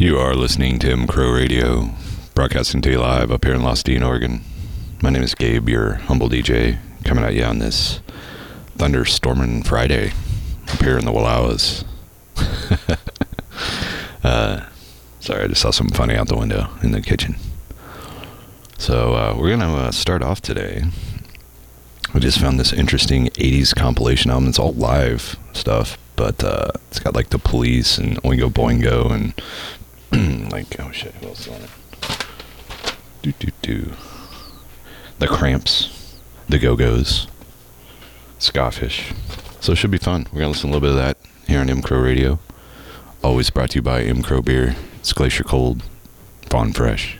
You are listening to M Crow Radio, broadcasting to you live up here in Lostine, Oregon. My name is Gabe, your humble DJ, coming at you on this thunderstorming Friday up here in the Wallowas. uh, sorry, I just saw something funny out the window in the kitchen. So uh, we're gonna uh, start off today. I just found this interesting '80s compilation album. It's all live stuff, but uh, it's got like the Police and Oingo Boingo and like oh shit, who else is on it? Do do do. The Cramps, the Go Go's, Skafish. So it should be fun. We're gonna listen a little bit of that here on M Crow Radio. Always brought to you by M Crow Beer. It's Glacier Cold, Fawn Fresh.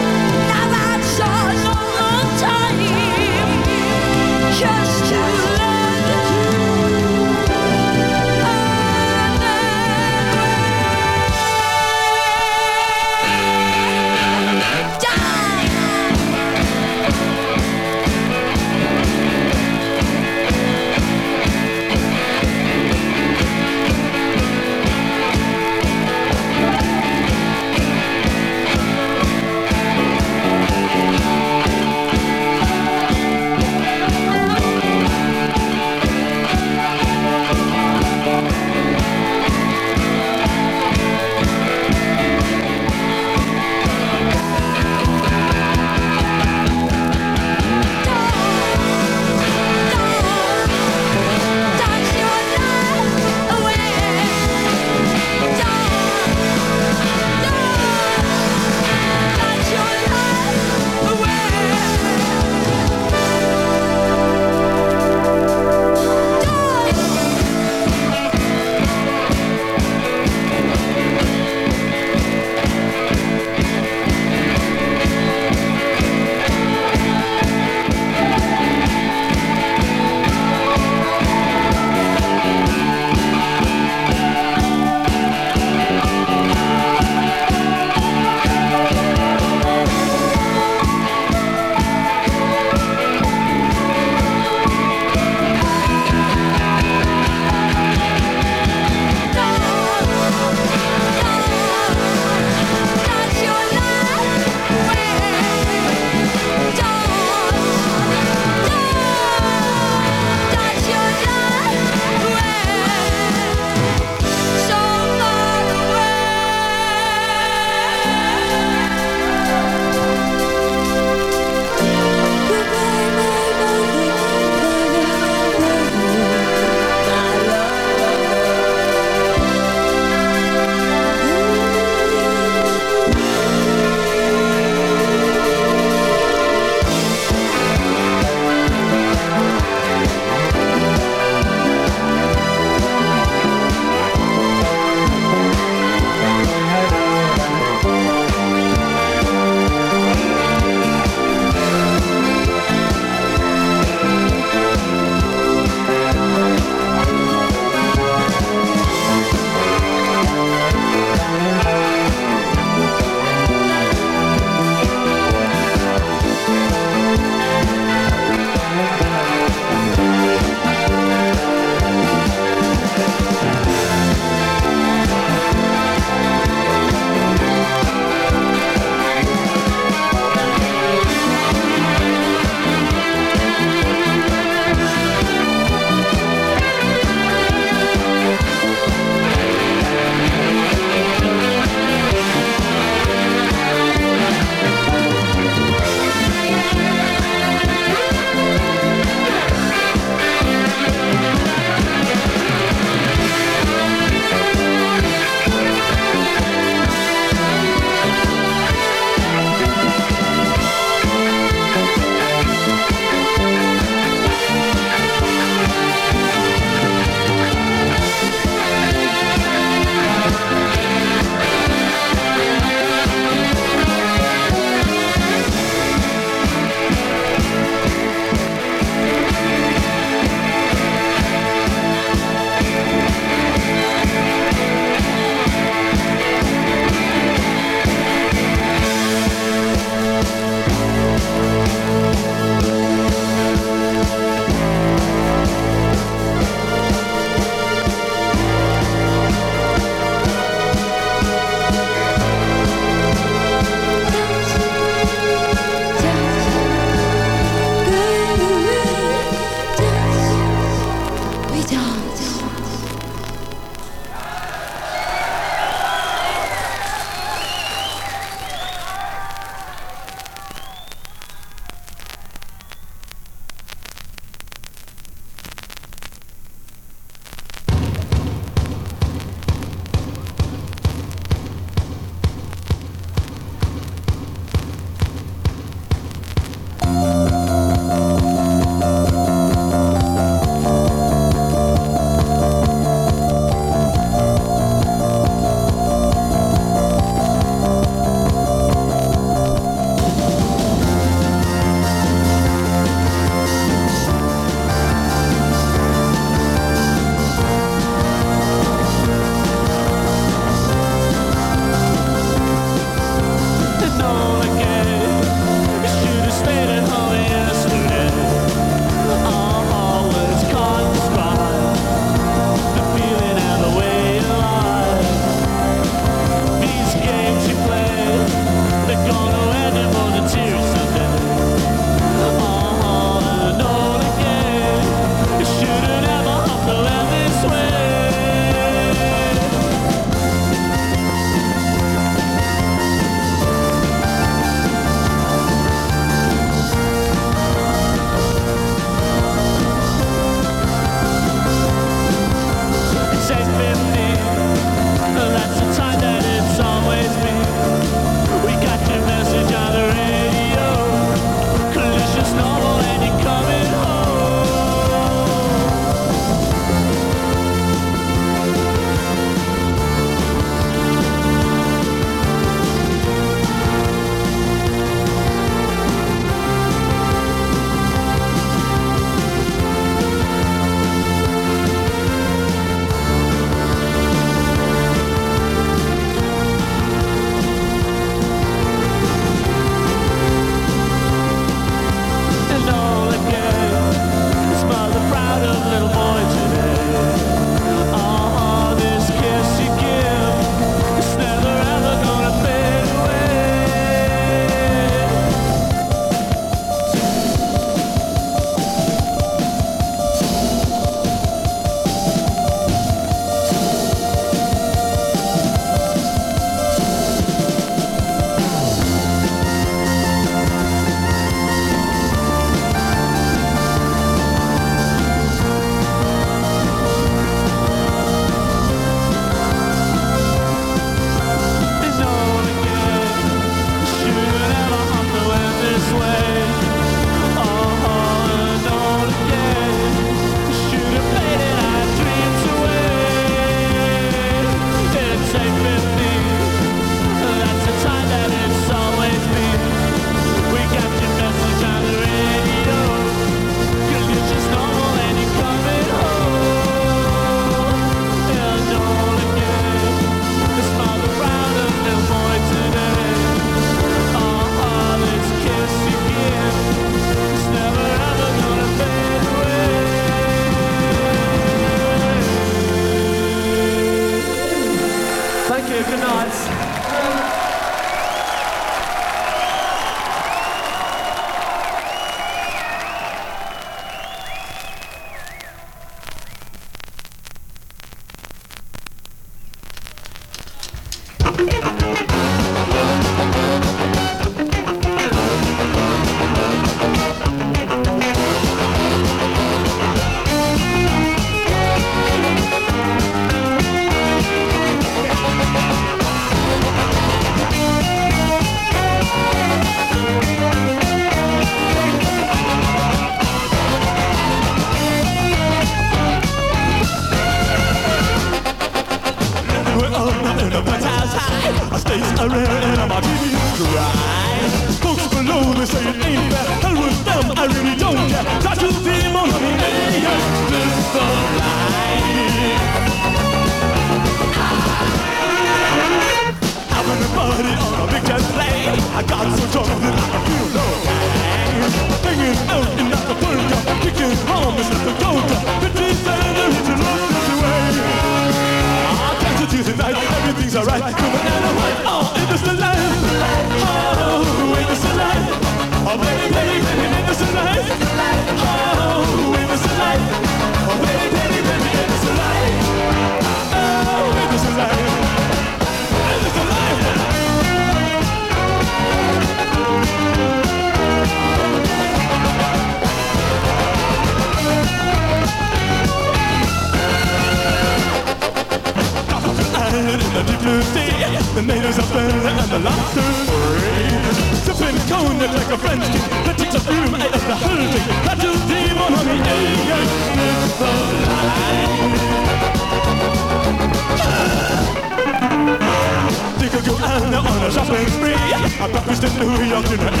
to New York and Paris.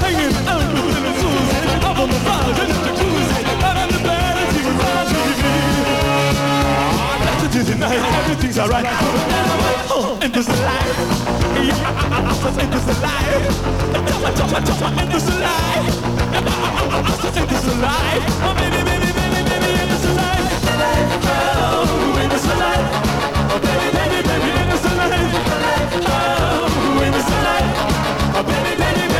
Hanging out with little Susie, up on the fire in the jacuzzi, out on the bed and she was on TV. That's a Tuesday night, everything's alright. Oh, and this life, yeah, and this life. Choppa, choppa, choppa, and this life. And this life. Oh, baby, baby, baby, baby. Oh. Oh, baby, baby, baby, and this life. Oh.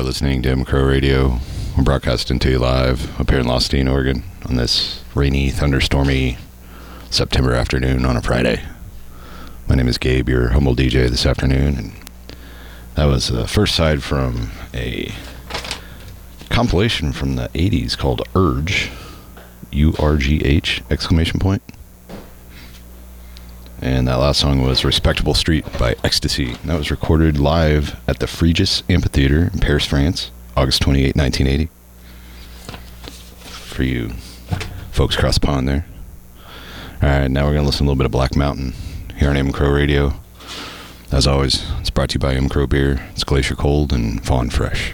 are listening to M Crow Radio. We're broadcasting to you live up here in Lostine, Oregon, on this rainy, thunderstormy September afternoon on a Friday. My name is Gabe, your humble DJ this afternoon, and that was the first side from a compilation from the 80s called Urge, U R G H exclamation point. And that last song was Respectable Street by XTC. That was recorded live at the Fréjus Amphitheater in Paris, France, August 28, 1980. For you folks across the pond there. Alright, now we're going to listen to a little bit of Black Mountain here on M Crow Radio. As always, it's brought to you by M Crow Beer. It's Glacier Cold and Fawn Fresh.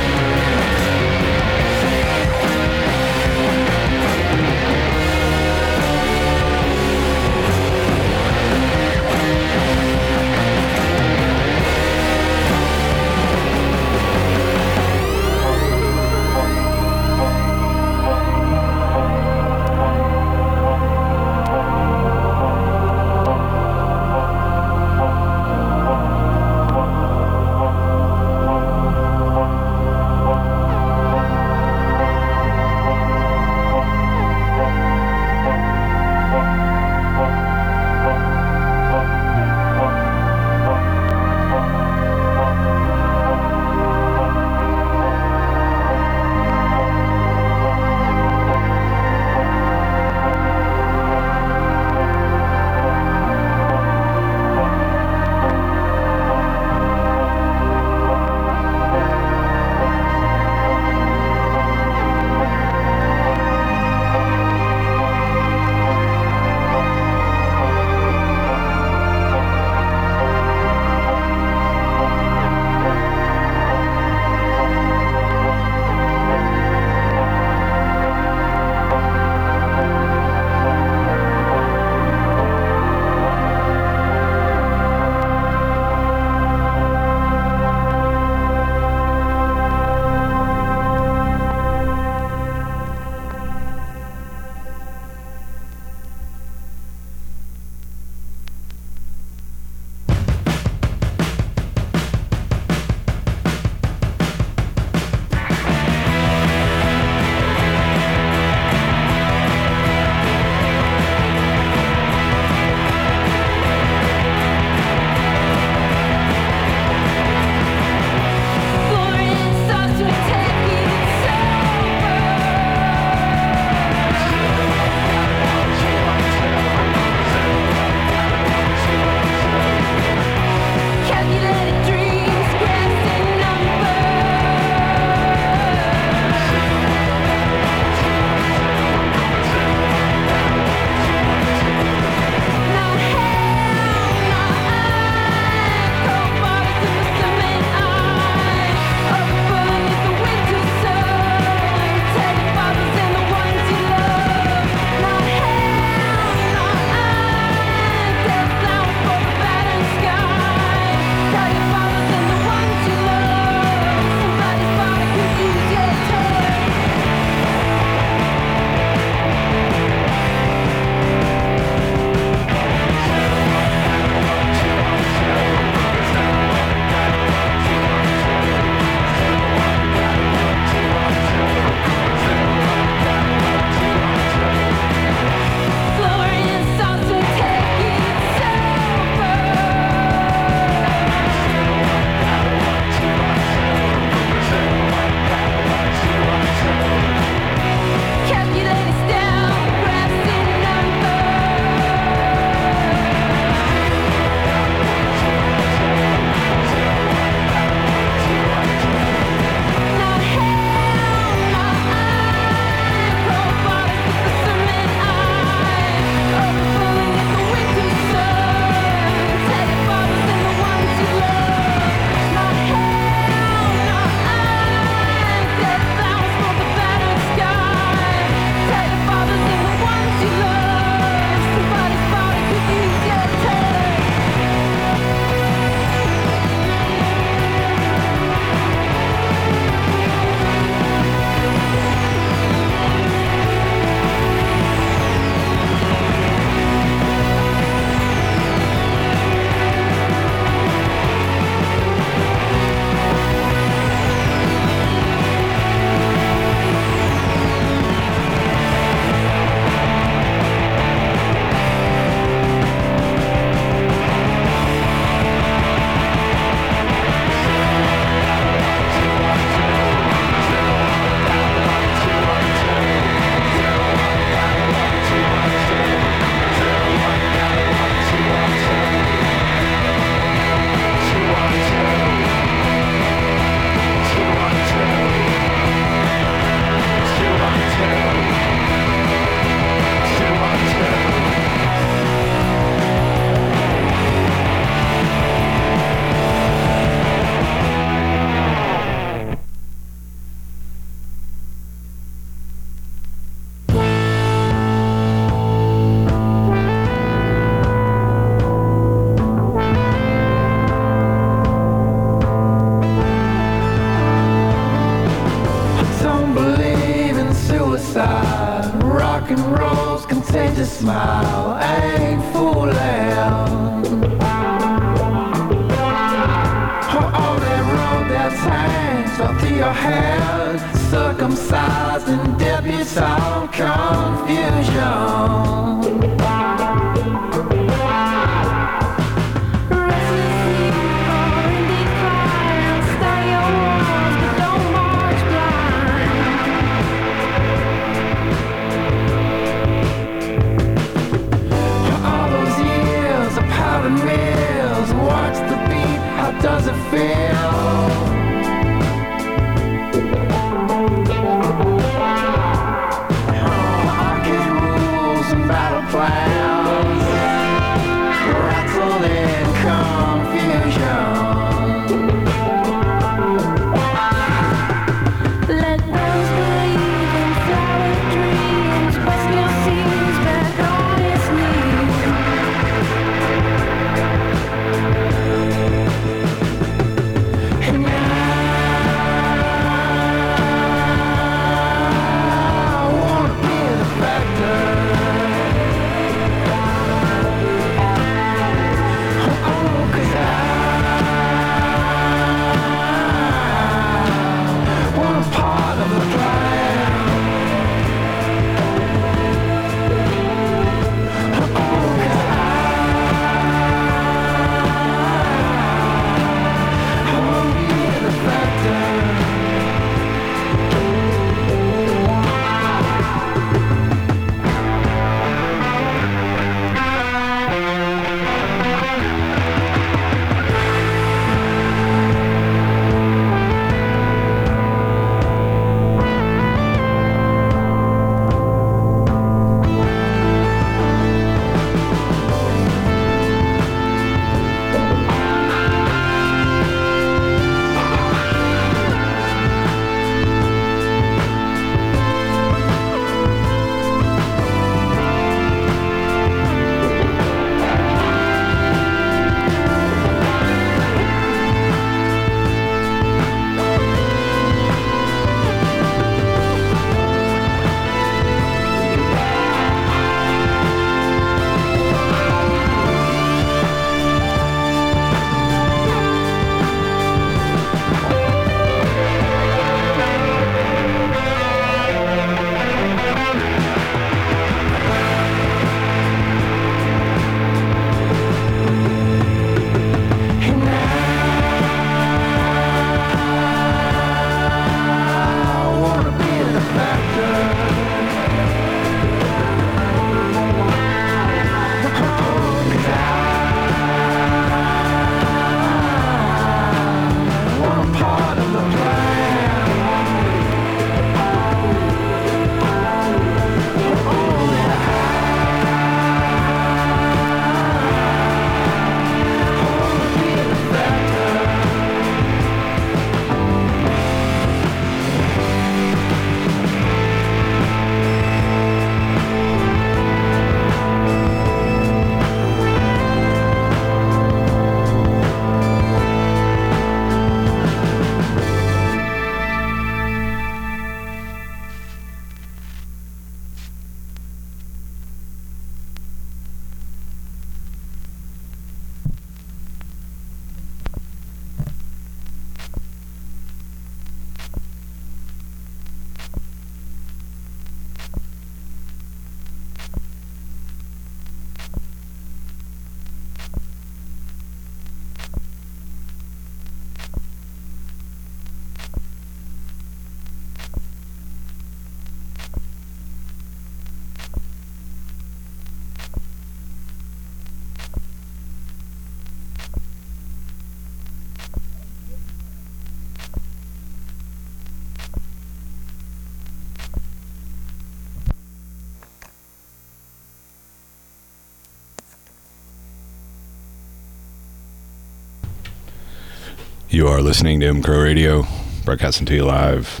You are listening to M Crow Radio, broadcasting to you live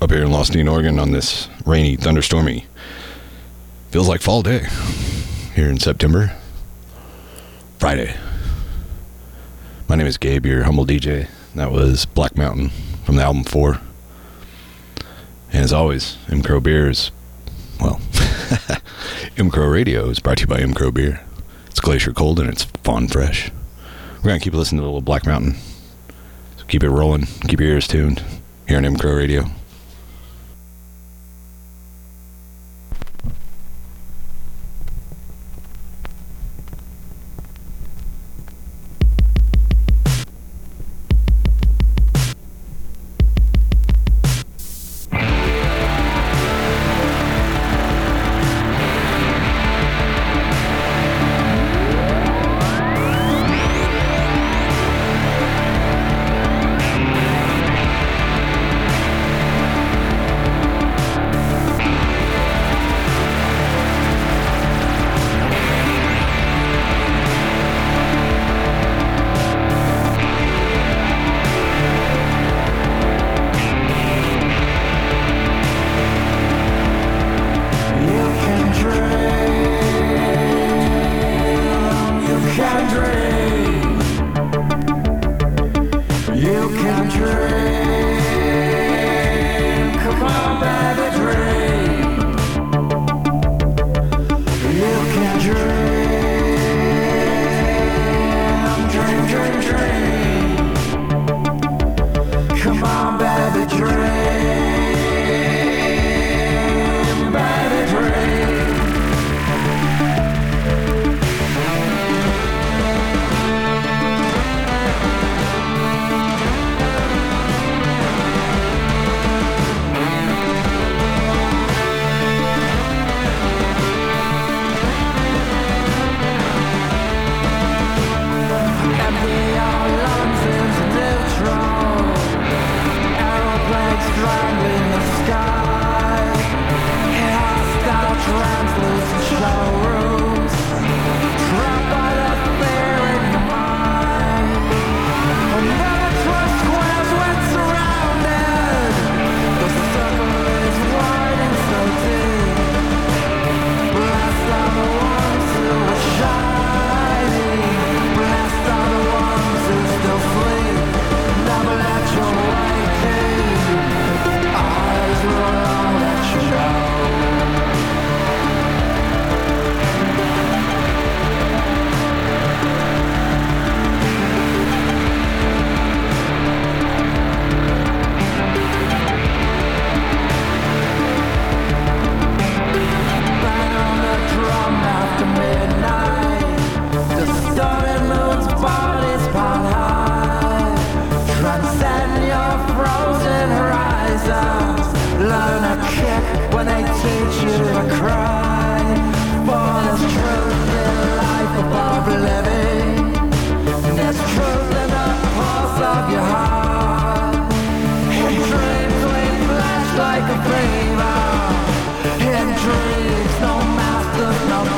up here in Lostine, Oregon on this rainy, thunderstormy, feels like fall day here in September, Friday. My name is Gabe, your humble DJ. That was Black Mountain from the album 4. And as always, M Crow Beer is, well, M Crow Radio is brought to you by M Crow Beer. It's glacier cold and it's fawn fresh. We're going to keep listening to a little Black Mountain keep it rolling. Keep your ears tuned here on M Crow Radio.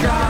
God.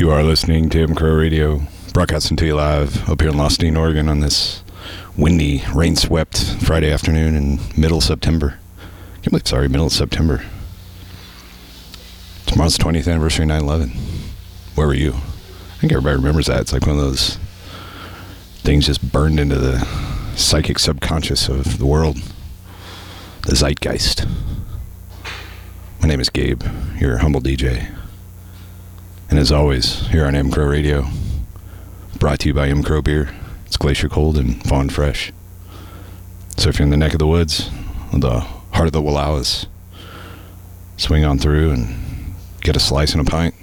You are listening to Crow Radio, broadcasting to you live up here in Lostine, Oregon on this windy, rain swept Friday afternoon in middle September. Can't believe, sorry, middle of September. Tomorrow's 20th anniversary of 9 11. Where were you? I think everybody remembers that. It's like one of those things just burned into the psychic subconscious of the world, the zeitgeist. My name is Gabe, your humble DJ. And as always, here on M Crow Radio, brought to you by M Crow Beer. It's glacier cold and fawn fresh. So if you're in the neck of the woods, the heart of the Wallowas, swing on through and get a slice and a pint.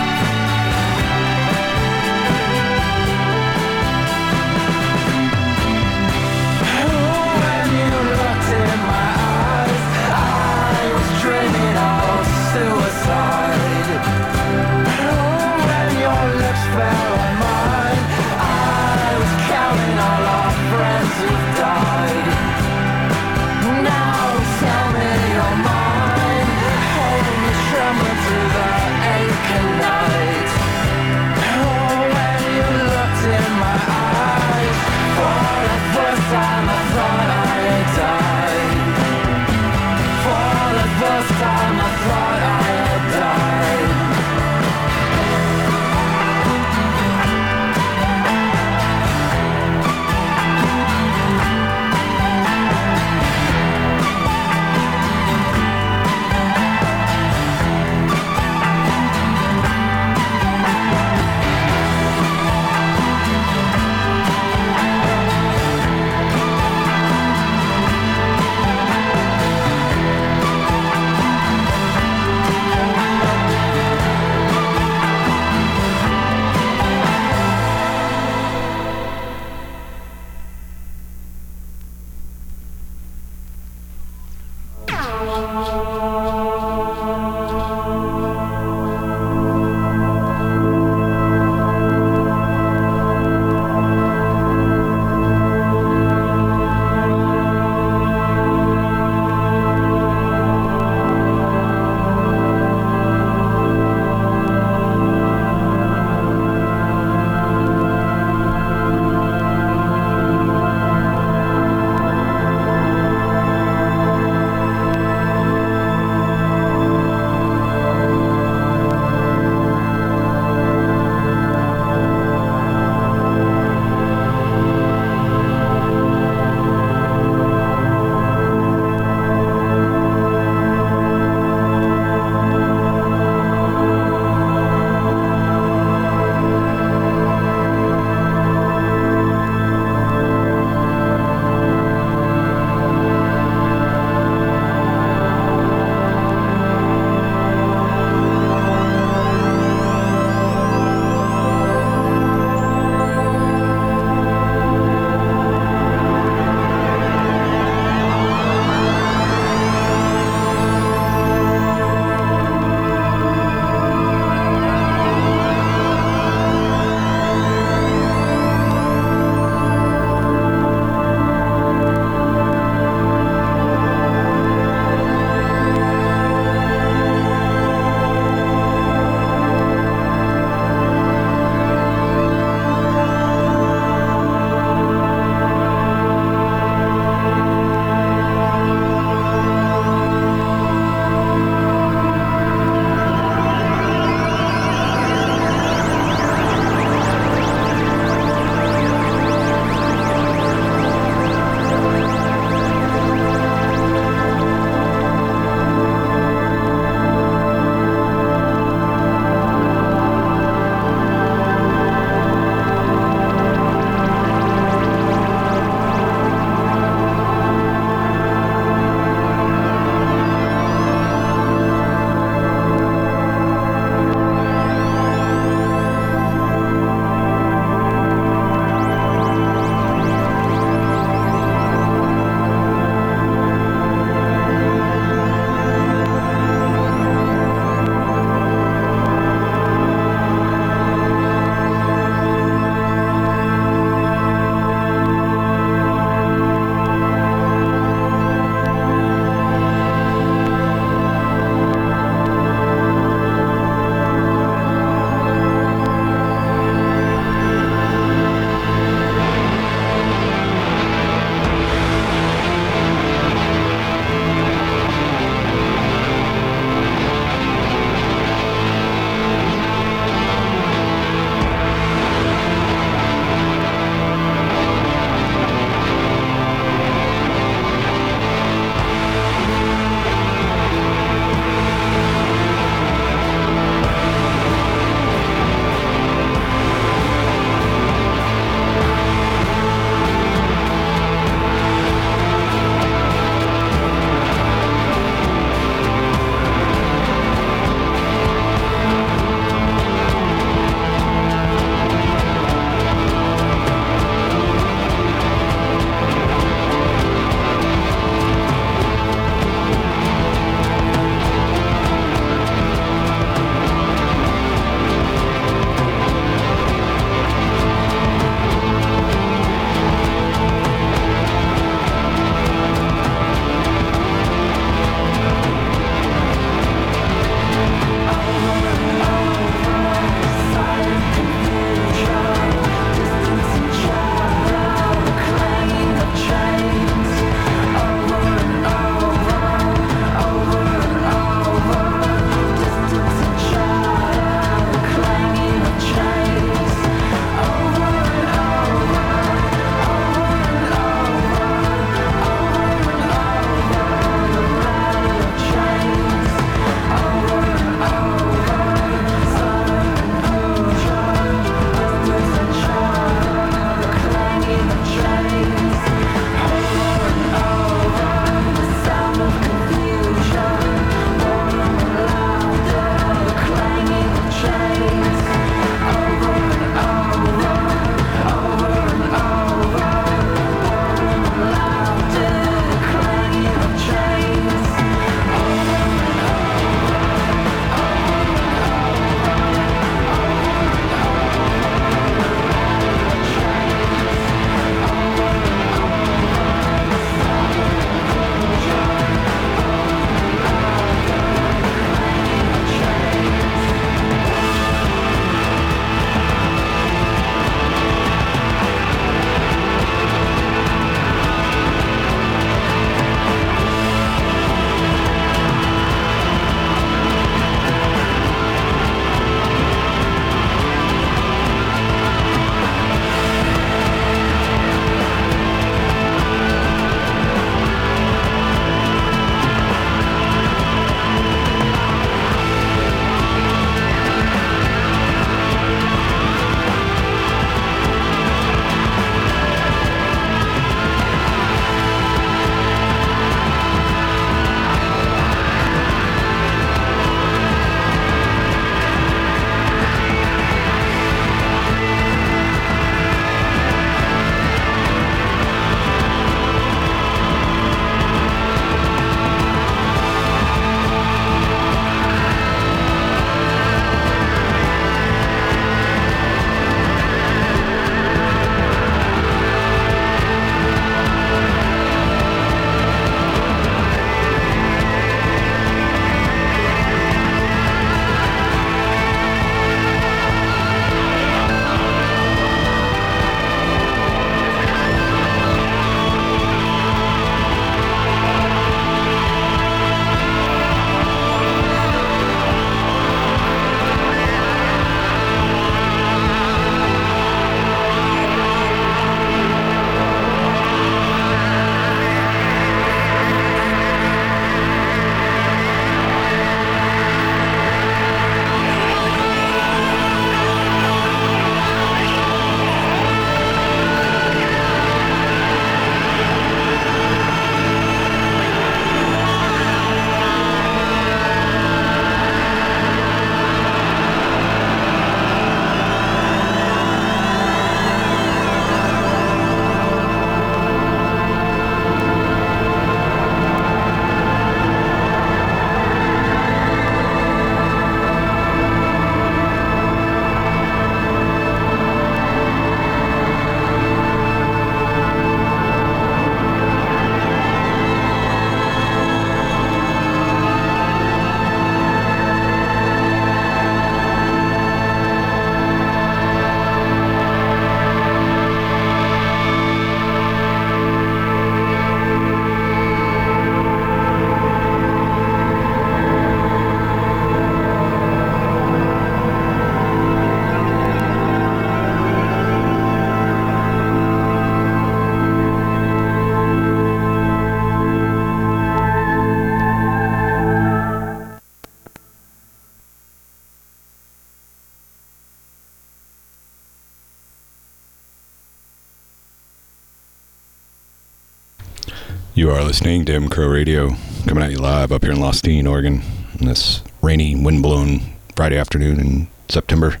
Listening to Crow Radio, coming at you live up here in Lostine, Oregon, on this rainy, windblown Friday afternoon in September.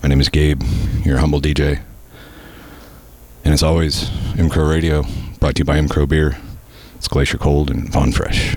My name is Gabe, your humble DJ. And as always, M Crow Radio, brought to you by M Crow Beer. It's Glacier Cold and Von Fresh.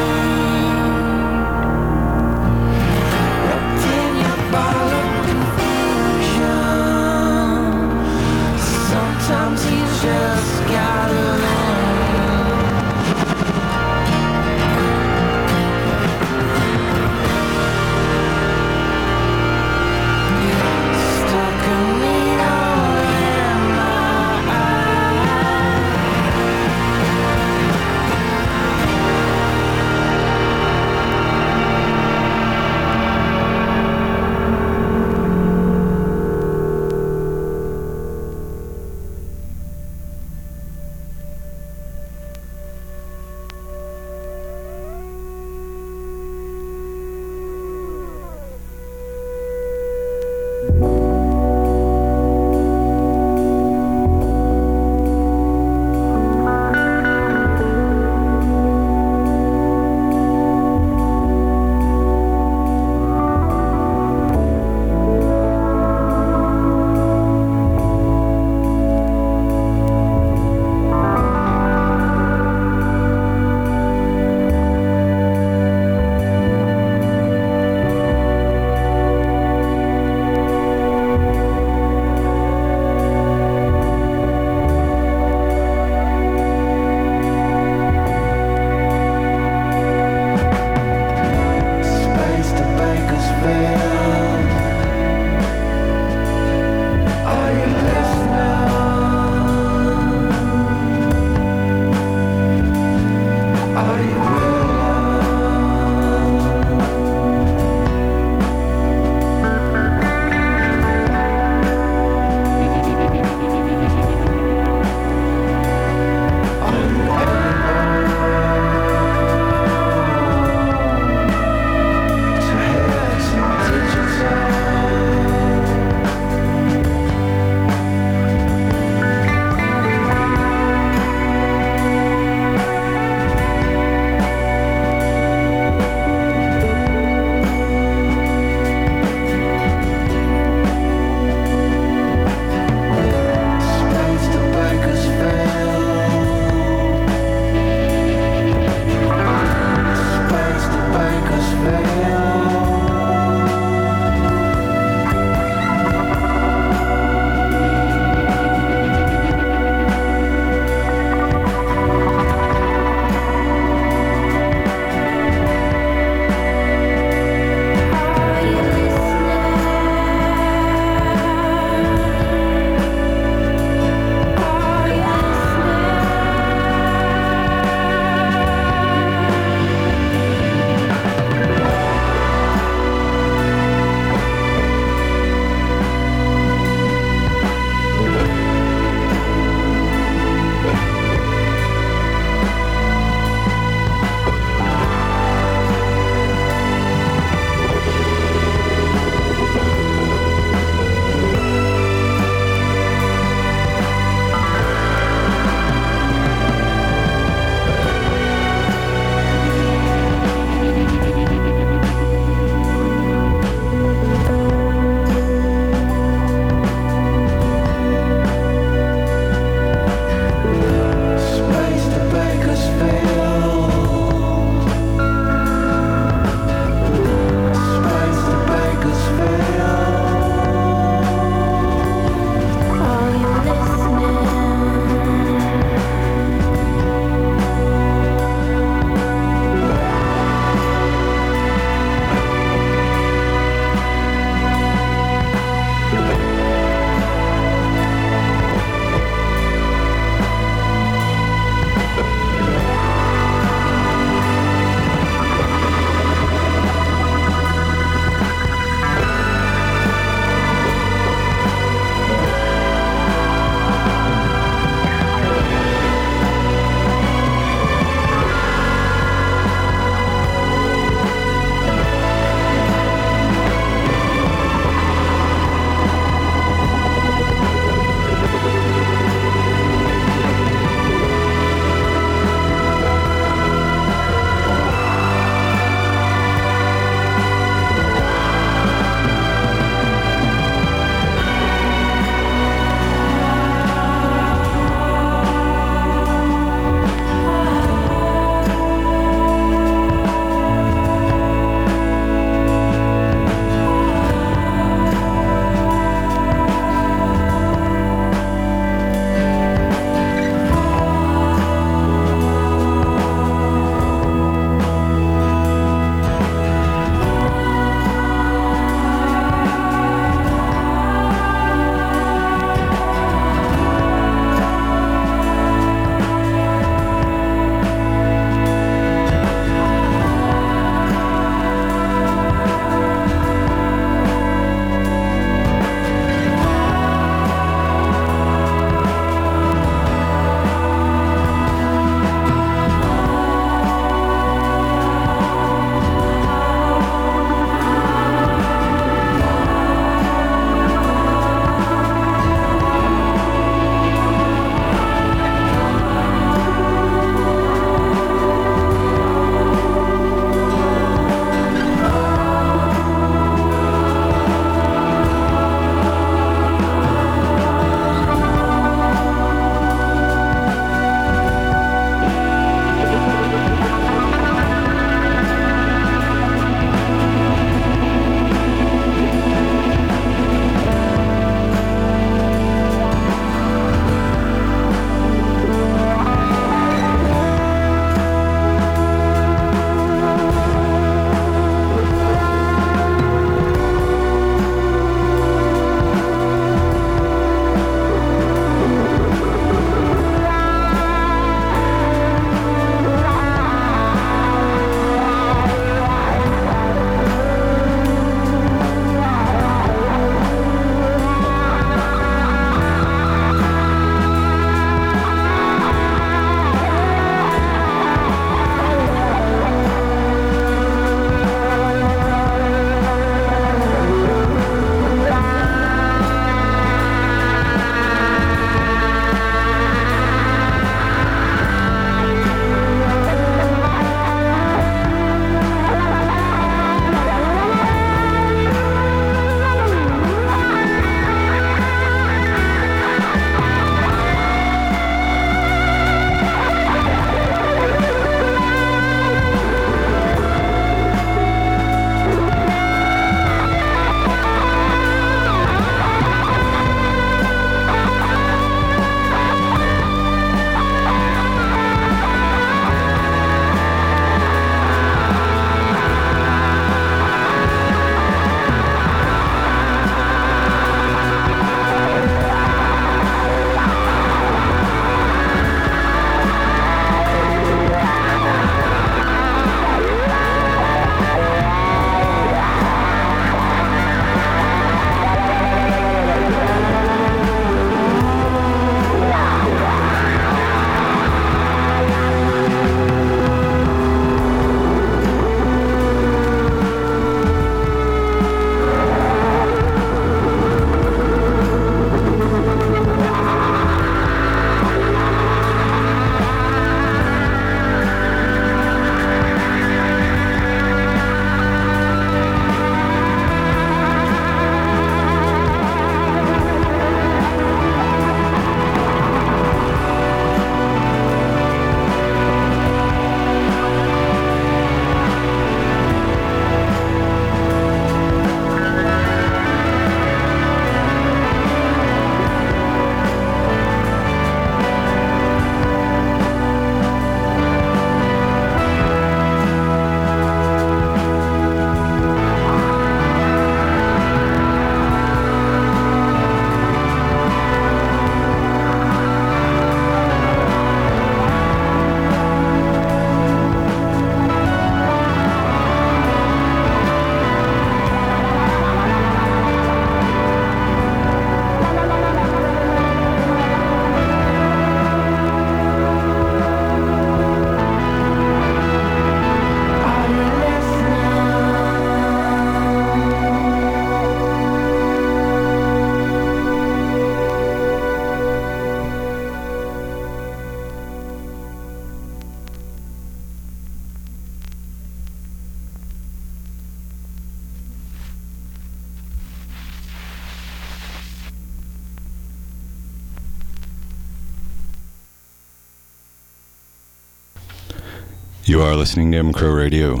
You are listening to M Crow Radio,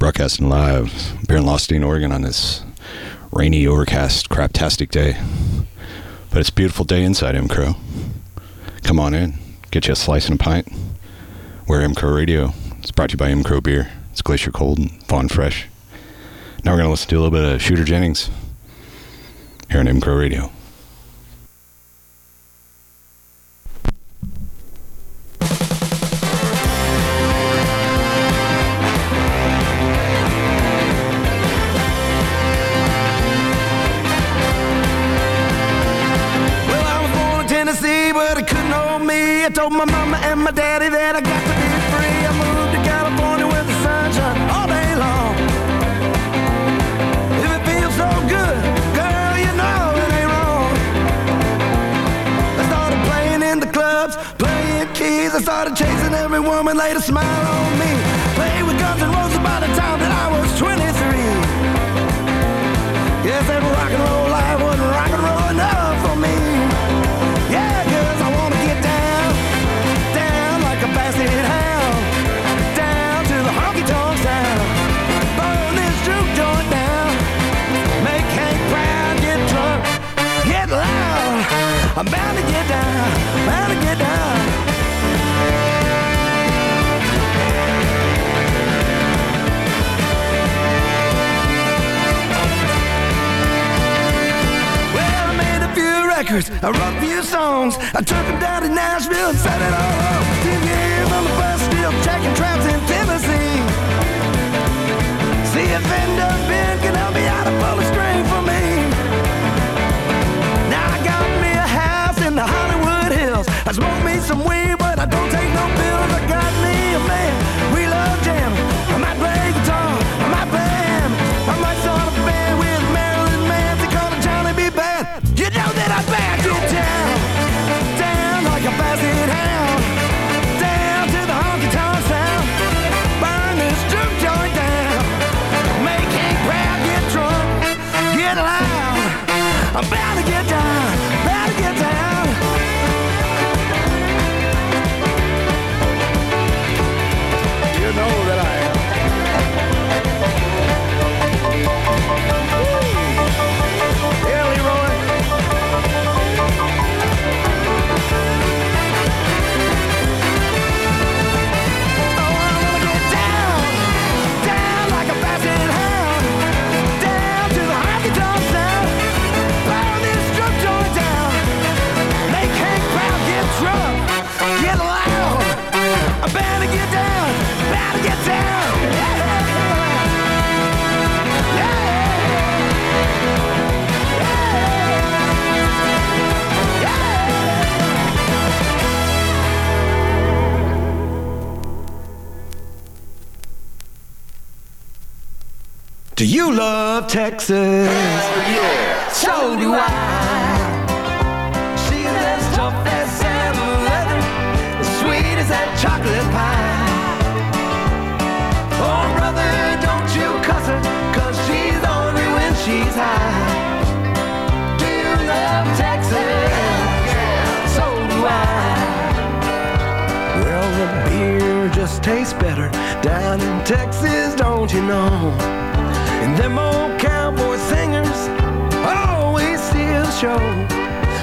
broadcasting live here in Lostine, Oregon on this rainy, overcast, craptastic day. But it's a beautiful day inside M Crow. Come on in, get you a slice and a pint. We're M Crow Radio. It's brought to you by M Crow Beer. It's glacier cold and fawn fresh. Now we're going to listen to a little bit of Shooter Jennings here on M Crow Radio. Do you love Texas? Yeah. So do I. She's as tough as salmon leather, as sweet as that chocolate pie. Oh, brother, don't you cuss her, cause she's ornery when she's high. Do you love Texas? Yeah, so do I. Well, the beer just tastes better down in Texas, don't you know? And them old cowboy singers always the show.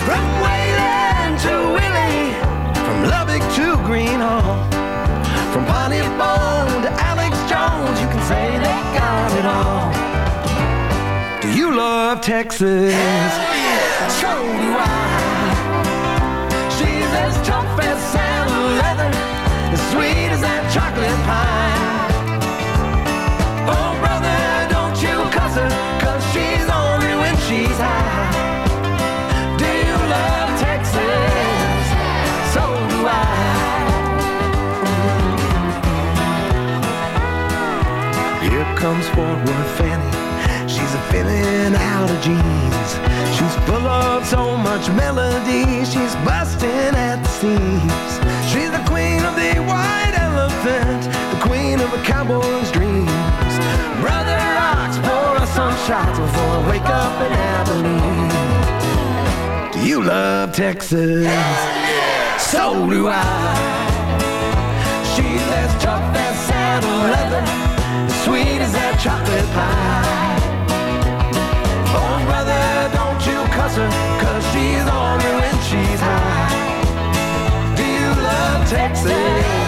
From Waylon to Willie, from Lubbock to Gruene Hall, from Bonnie Bone to Alex Jones, you can say they got it all. Do you love Texas? So do I. She's as tough as salmon leather, as sweet as that chocolate pie. Comes Fort Worth Fanny. She's a filling out of jeans. She's full of so much melody. She's busting at the seams. She's the queen of the white elephant, the queen of a cowboy's dreams. Brother us some before I wake up in Abilene. You love Texas. So do I. She's as tough as saddle leather, sweet as that chocolate pie. Oh, brother, don't you cuss her, cause she's on you and she's high. Do you love Texas?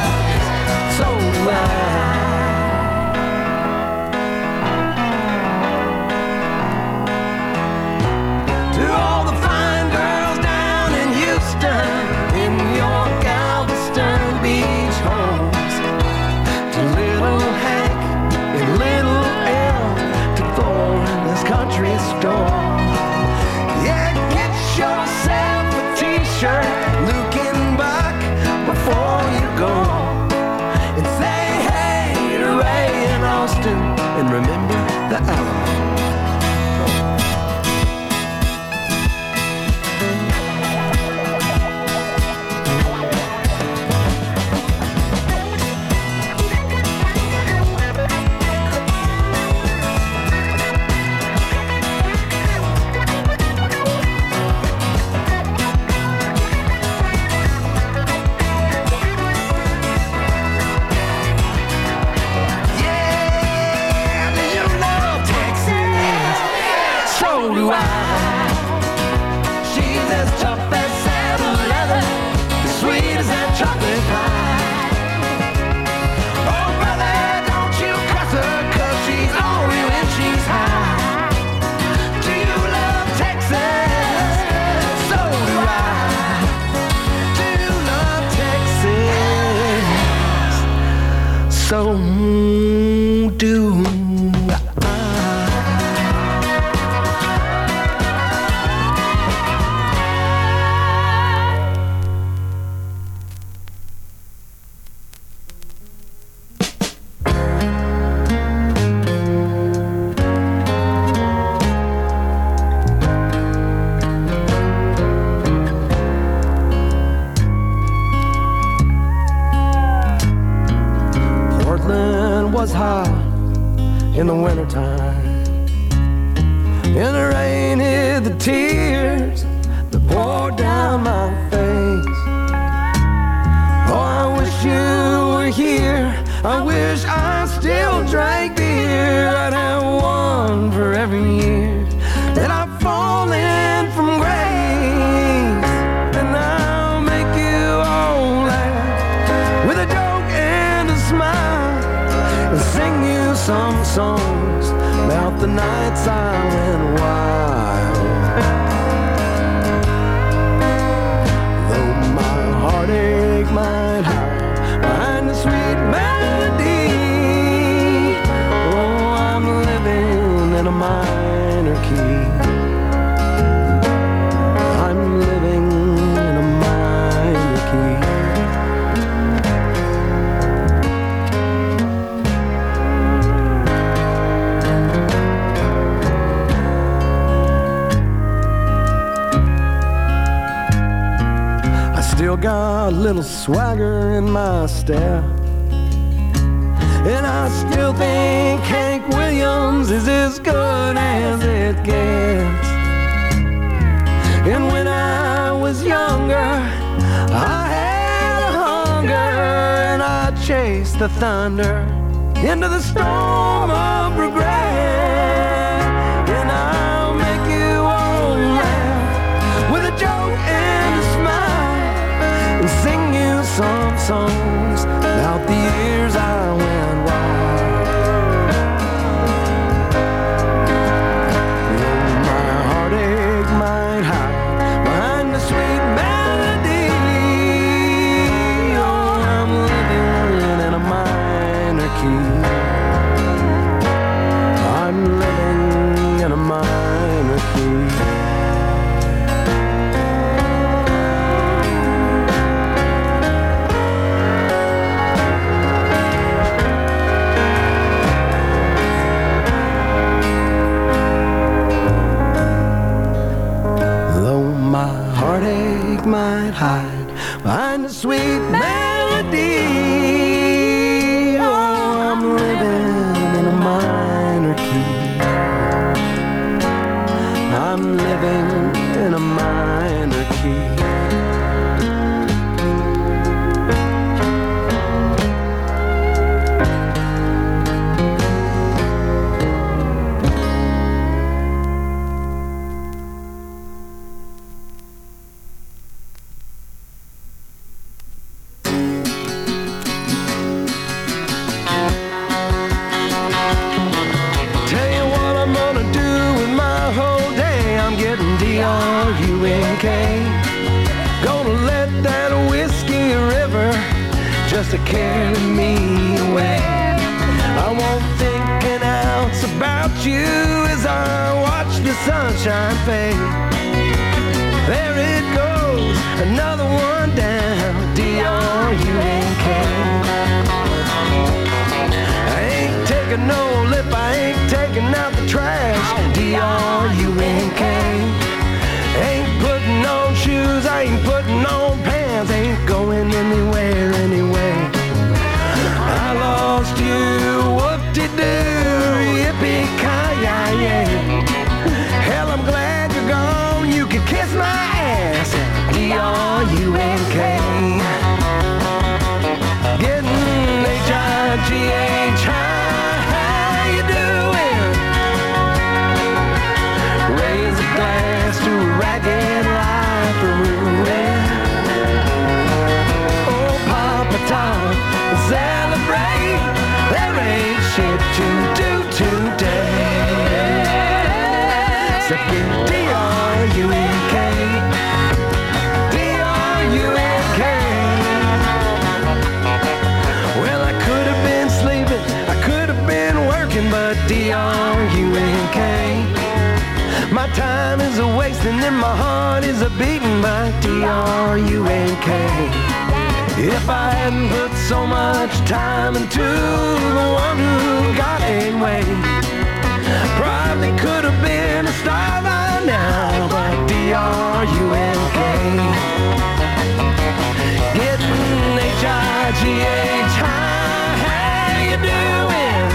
sunshine fade. There it goes, another one down. D R U N K. I ain't taking no lip, I ain't taking out the trash. D R U N K. ain't. Ain't putting on shoes, I ain't putting on pants, ain't going anywhere. B-R-U-N-K. If I hadn't put so much time into the one who got away, probably could have been a star by now, but D-R-U-N-K. Getting H-I-G-H high, how you doing?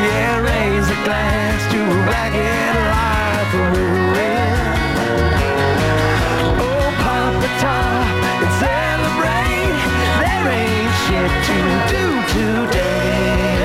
Yeah, raise a glass to a black and to do today?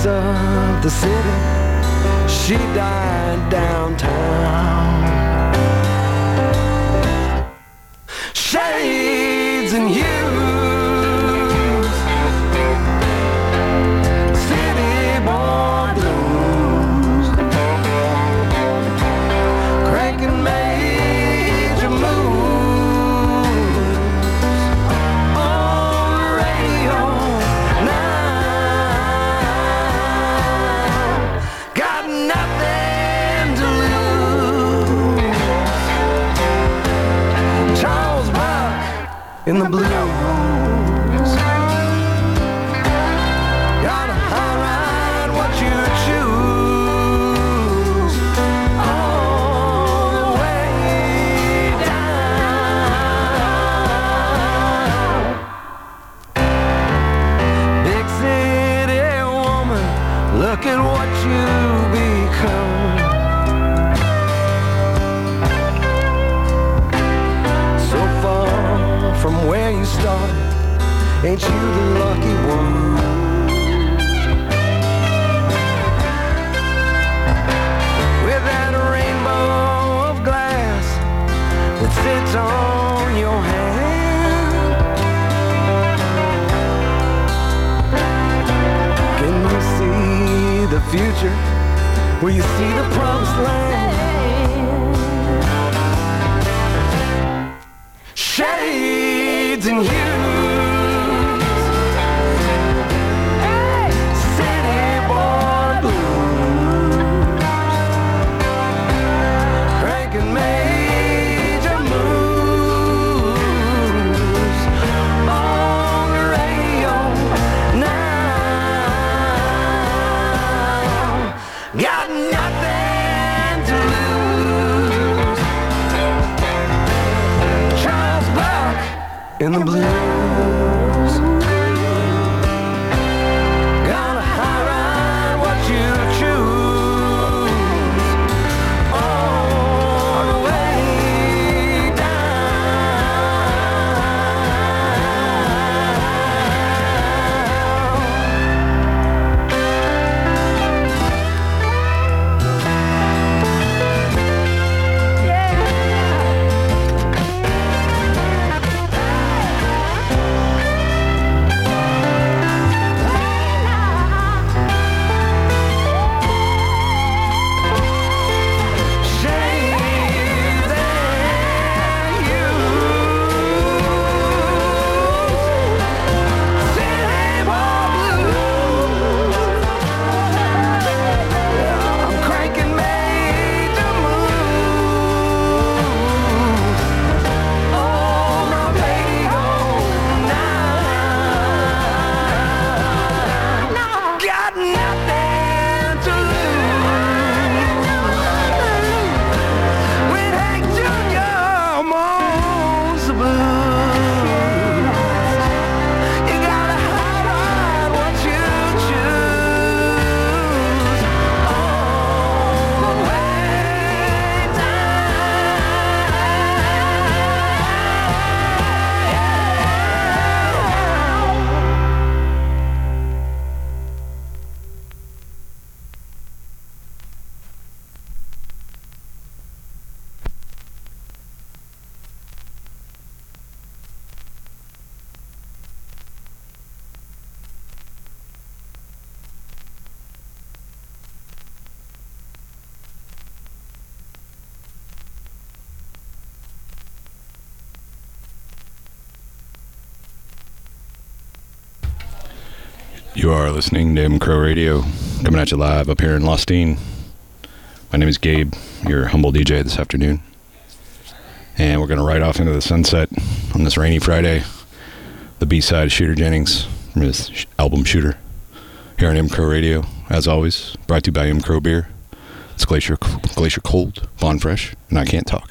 streets of the city. She died downtown. Will you see the promised land? in the blue. You are listening to M Crow Radio, coming at you live up here in Lostine. My name is Gabe, your humble DJ this afternoon. And we're going to ride off into the sunset on this rainy Friday. The B side of Shooter Jennings from his album Shooter. Here on M Crow Radio, as always, brought to you by M Crow Beer. It's Glacier, Glacier Cold, Bonfresh, and I Can't Talk.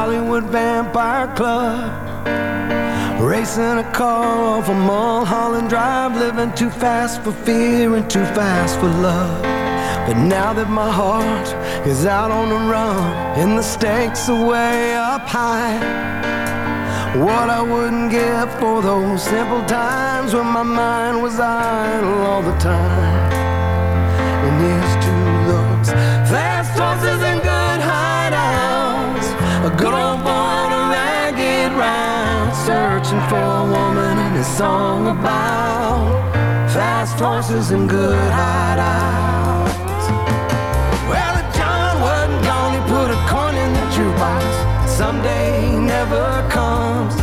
Hollywood Vampire Club. Racing a car a Mulholland Drive, living too fast for fear and too fast for love. But now that my heart is out on the run and the stakes are way up high, what I wouldn't give for those simple times when my mind was idle all the time. And here's searching for a woman in a song about fast horses and good hideouts. Well, if John wasn't gone, he put a coin in the jukebox. Someday never comes.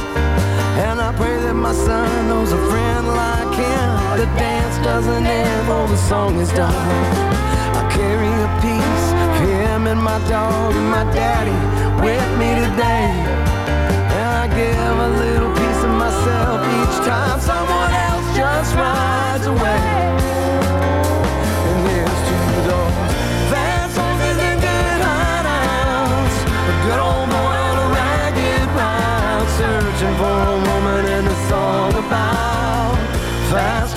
And I pray that my son knows a friend like him. The dance doesn't end while the song is done. I carry a piece of him and my dog and my daddy with me today. And I give a little someone else just rides away. And here's to and good hideouts. A good old boy on a ragged route, searching for a woman and about fast